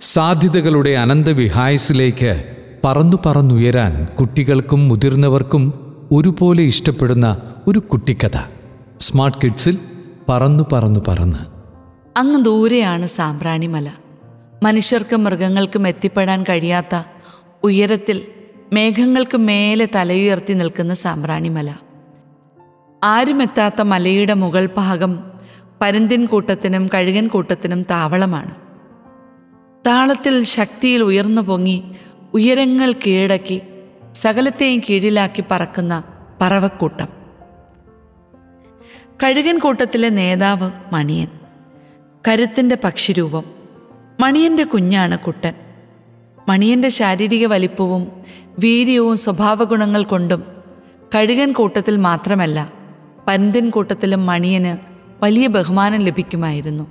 സാധ്യതകളുടെ അനന്തവിഹായസിലേക്ക് പറന്നു പറന്നുയരാൻ കുട്ടികൾക്കും മുതിർന്നവർക്കും ഒരുപോലെ ഇഷ്ടപ്പെടുന്ന ഒരു കുട്ടിക്കഥ. സ്മാർട്ട് കിഡ്സിൽ പറന്നു പറന്നു പറന്ന്. അങ്ങ് ദൂരെയാണ് സാമ്പ്രാണിമല. മനുഷ്യർക്കും മൃഗങ്ങൾക്കും എത്തിപ്പെടാൻ കഴിയാത്ത ഉയരത്തിൽ മേഘങ്ങൾക്ക് മേലെ തലയുയർത്തി നിൽക്കുന്ന സാമ്പ്രാണിമല. ആരുമെത്താത്ത മലയുടെ മുകൾ ഭാഗം പരുന്തിൻ കൂട്ടത്തിനും കഴുകൻ കൂട്ടത്തിനും താവളമാണ്. താളത്തിൽ ശക്തിയിൽ ഉയർന്നു പൊങ്ങി ഉയരങ്ങൾ കീഴടക്കി സകലത്തെയും കീഴിലാക്കി പറക്കുന്ന പറവക്കൂട്ടം. കഴുകൻ കൂട്ടത്തിലെ നേതാവ് മണിയൻ. കരുത്തിന്റെ പക്ഷിരൂപം. മണിയന്റെ കുഞ്ഞാണ് കുട്ടൻ. മണിയന്റെ ശാരീരിക വലിപ്പവും വീര്യവും സ്വഭാവഗുണങ്ങൾ കൊണ്ടും കഴുകൻ കൂട്ടത്തിൽ മാത്രമല്ല പന്തിൻ കൂട്ടത്തിലും മണിയന് വലിയ ബഹുമാനം ലഭിക്കുമായിരുന്നു.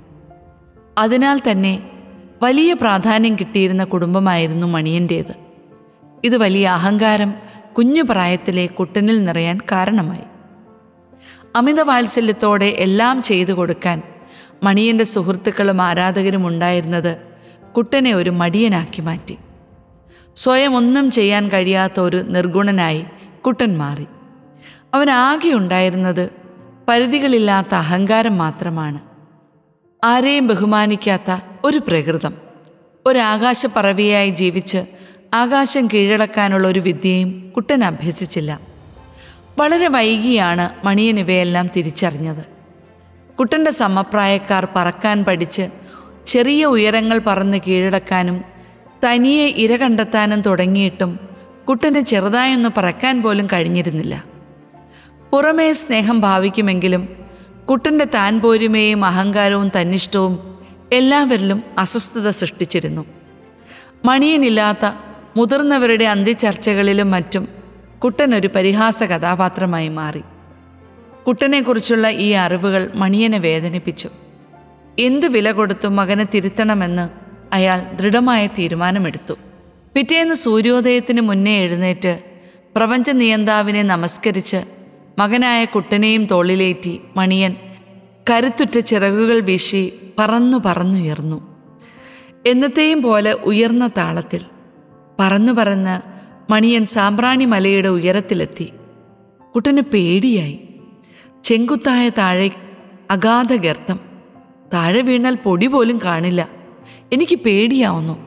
അതിനാൽ തന്നെ വലിയ പ്രാധാന്യം കിട്ടിയിരുന്ന കുടുംബമായിരുന്നു മണിയന്റേത്. ഇത് വലിയ അഹങ്കാരം കുഞ്ഞു പ്രായത്തിലെ കുട്ടനിൽ നിറയാൻ കാരണമായി. അമിത വാത്സല്യത്തോടെ എല്ലാം ചെയ്തു കൊടുക്കാൻ മണിയന്റെ സുഹൃത്തുക്കളും ആരാധകരും ഉണ്ടായിരുന്നത് കുട്ടനെ ഒരു മടിയനാക്കി മാറ്റി. സ്വയം ഒന്നും ചെയ്യാൻ കഴിയാത്ത ഒരു നിർഗുണനായി കുട്ടൻ മാറി. അവനാകെ ഉണ്ടായിരുന്നത് പരിധികളില്ലാത്ത അഹങ്കാരം മാത്രമാണ്. ആരെയും ബഹുമാനിക്കാത്ത ഒരു പ്രകൃതം. ഒരാകാശപ്പറവിയായി ജീവിച്ച് ആകാശം കീഴടക്കാനുള്ള ഒരു വിദ്യയും കുട്ടൻ അഭ്യസിച്ചില്ല. വളരെ വൈകിയാണ് മണിയൻ ഇവയെല്ലാം തിരിച്ചറിഞ്ഞത്. കുട്ടന്റെ സമപ്രായക്കാർ പറക്കാൻ പഠിച്ച് ചെറിയ ഉയരങ്ങൾ പറന്ന് കീഴടക്കാനും തനിയെ ഇര കണ്ടെത്താനും തുടങ്ങിയിട്ടും കുട്ടന് ചെറുതായൊന്ന് പറക്കാൻ പോലും കഴിഞ്ഞിരുന്നില്ല. പുറമേ സ്നേഹം ഭാവിക്കുമെങ്കിലും കുട്ടന്റെ താൻ പോരുമയും അഹങ്കാരവും തന്നിഷ്ടവും എല്ലാവരിലും അസ്വസ്ഥത സൃഷ്ടിച്ചിരുന്നു. മണിയനില്ലാത്ത മുതിർന്നവരുടെ അന്ത്യചർച്ചകളിലും മറ്റും കുട്ടൻ ഒരു പരിഹാസ കഥാപാത്രമായി മാറി. കുട്ടനെക്കുറിച്ചുള്ള ഈ അറിവുകൾ മണിയനെ വേദനിപ്പിച്ചു. എന്തു വില കൊടുത്തും മകനെ തിരുത്തണമെന്ന് അയാൾ ദൃഢമായ തീരുമാനമെടുത്തു. പിറ്റേന്ന് സൂര്യോദയത്തിന് മുന്നേ എഴുന്നേറ്റ് പ്രപഞ്ച നിയന്താവിനെ നമസ്കരിച്ച് മകനായ കുട്ടനെയും തോളിലേറ്റി മണിയൻ കരുത്തുറ്റ ചിറകുകൾ വീശി പറന്നു പറന്നുയർന്നു എന്നത്തെയും പോലെ ഉയർന്ന താളത്തിൽ പറന്നു പറന്ന് മണിയൻ സാമ്പ്രാണി മലയുടെ ഉയരത്തിലെത്തി. കുട്ടന് പേടിയായി. ചെങ്കുത്തായ താഴെ അഗാധ ഗർത്തം. താഴെ വീണാൽ പൊടി പോലും കാണില്ല. എനിക്ക് പേടിയാവുന്നു.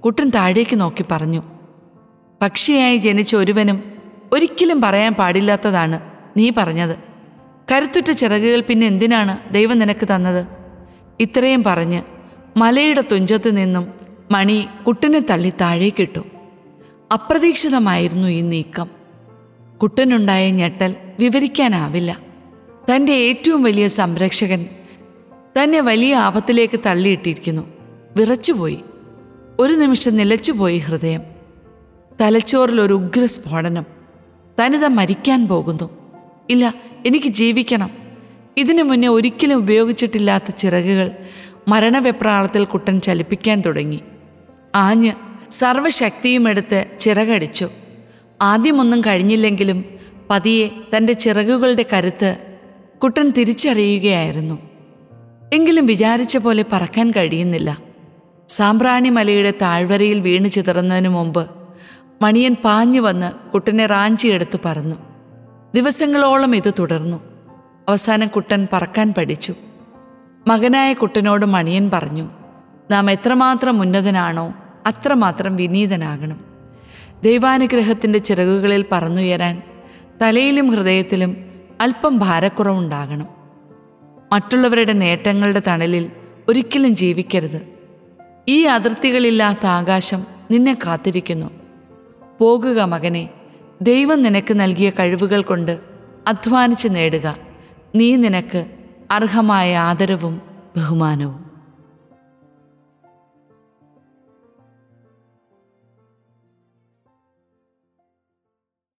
കുട്ടൻ താഴേക്ക് നോക്കി പറഞ്ഞു. പക്ഷിയായി ജനിച്ച ഒരുവനും ഒരിക്കലും പറയാൻ പാടില്ലാത്തതാണ് നീ പറഞ്ഞത്. കരുത്തുറ്റ ചിറകുകൾ പിന്നെ എന്തിനാണ് ദൈവം നിനക്ക് തന്നത്? ഇത്രയും പറഞ്ഞ് മലയുടെ തുഞ്ചത്ത് നിന്നും മണി കുട്ടനെ തള്ളി താഴേക്കിട്ടു അപ്രതീക്ഷിതമായിരുന്നു ഈ നീക്കം. കുട്ടനുണ്ടായ ഞെട്ടൽ വിവരിക്കാനാവില്ല. തന്റെ ഏറ്റവും വലിയ സംരക്ഷകൻ തന്നെ വലിയ ആപത്തിലേക്ക് തള്ളിയിട്ടിരിക്കുന്നു. വിറച്ചുപോയി. ഒരു നിമിഷം നിലച്ചുപോയി ഹൃദയം. തലച്ചോറിലൊരു ഉഗ്രസ്ഫോടനം. ഉഗ്ര സ്ഫോടനം തനിത മരിക്കാൻ പോകുന്നു. ഇല്ല എനിക്ക് ജീവിക്കണം. ഇതിനു മുന്നേ ഒരിക്കലും ഉപയോഗിച്ചിട്ടില്ലാത്ത ചിറകുകൾ മരണവെപ്രാളത്തിൽ കുട്ടൻ ചലിപ്പിക്കാൻ തുടങ്ങി. ആഞ്ഞ് സർവശക്തിയും എടുത്ത് ചിറകടിച്ചു. ആദ്യമൊന്നും കഴിഞ്ഞില്ലെങ്കിലും പതിയെ തന്റെ ചിറകുകളുടെ കരുത്ത് കുട്ടൻ തിരിച്ചറിയുകയായിരുന്നു. എങ്കിലും വിചാരിച്ച പോലെ പറക്കാൻ കഴിയുന്നില്ല. സാമ്പ്രാണി മലയുടെ താഴ്വരയിൽ വീണ് ചിതറുന്നതിനു മുമ്പ് മണിയൻ പാഞ്ഞു വന്ന് കുട്ടനെ റാഞ്ചിയെടുത്തു പറന്നു. ദിവസങ്ങളോളം ഇത് തുടർന്നു. അവസാനം കുട്ടൻ പറക്കാൻ പഠിച്ചു. മകനായ കുട്ടനോട് മണിയൻ പറഞ്ഞു നാം എത്രമാത്രം ഉന്നതനാണോ അത്രമാത്രം വിനീതനാകണം. ദൈവാനുഗ്രഹത്തിന്റെ ചിറകുകളിൽ പറന്നുയരാൻ തലയിലും ഹൃദയത്തിലും അല്പം ഭാരക്കുറവുണ്ടാകണം. മറ്റുള്ളവരുടെ നേട്ടങ്ങളുടെ തണലിൽ ഒരിക്കലും ജീവിക്കരുത്. ഈ അതിർത്തികളില്ലാത്ത ആകാശം നിന്നെ കാത്തിരിക്കുന്നു. പോകുക മകനെ ദൈവം നിനക്ക് നൽകിയ കഴിവുകൾ കൊണ്ട് അധ്വാനിച്ച് നേടുക. നീ നിനക്ക് അർഹമായ ആദരവും ബഹുമാനവും.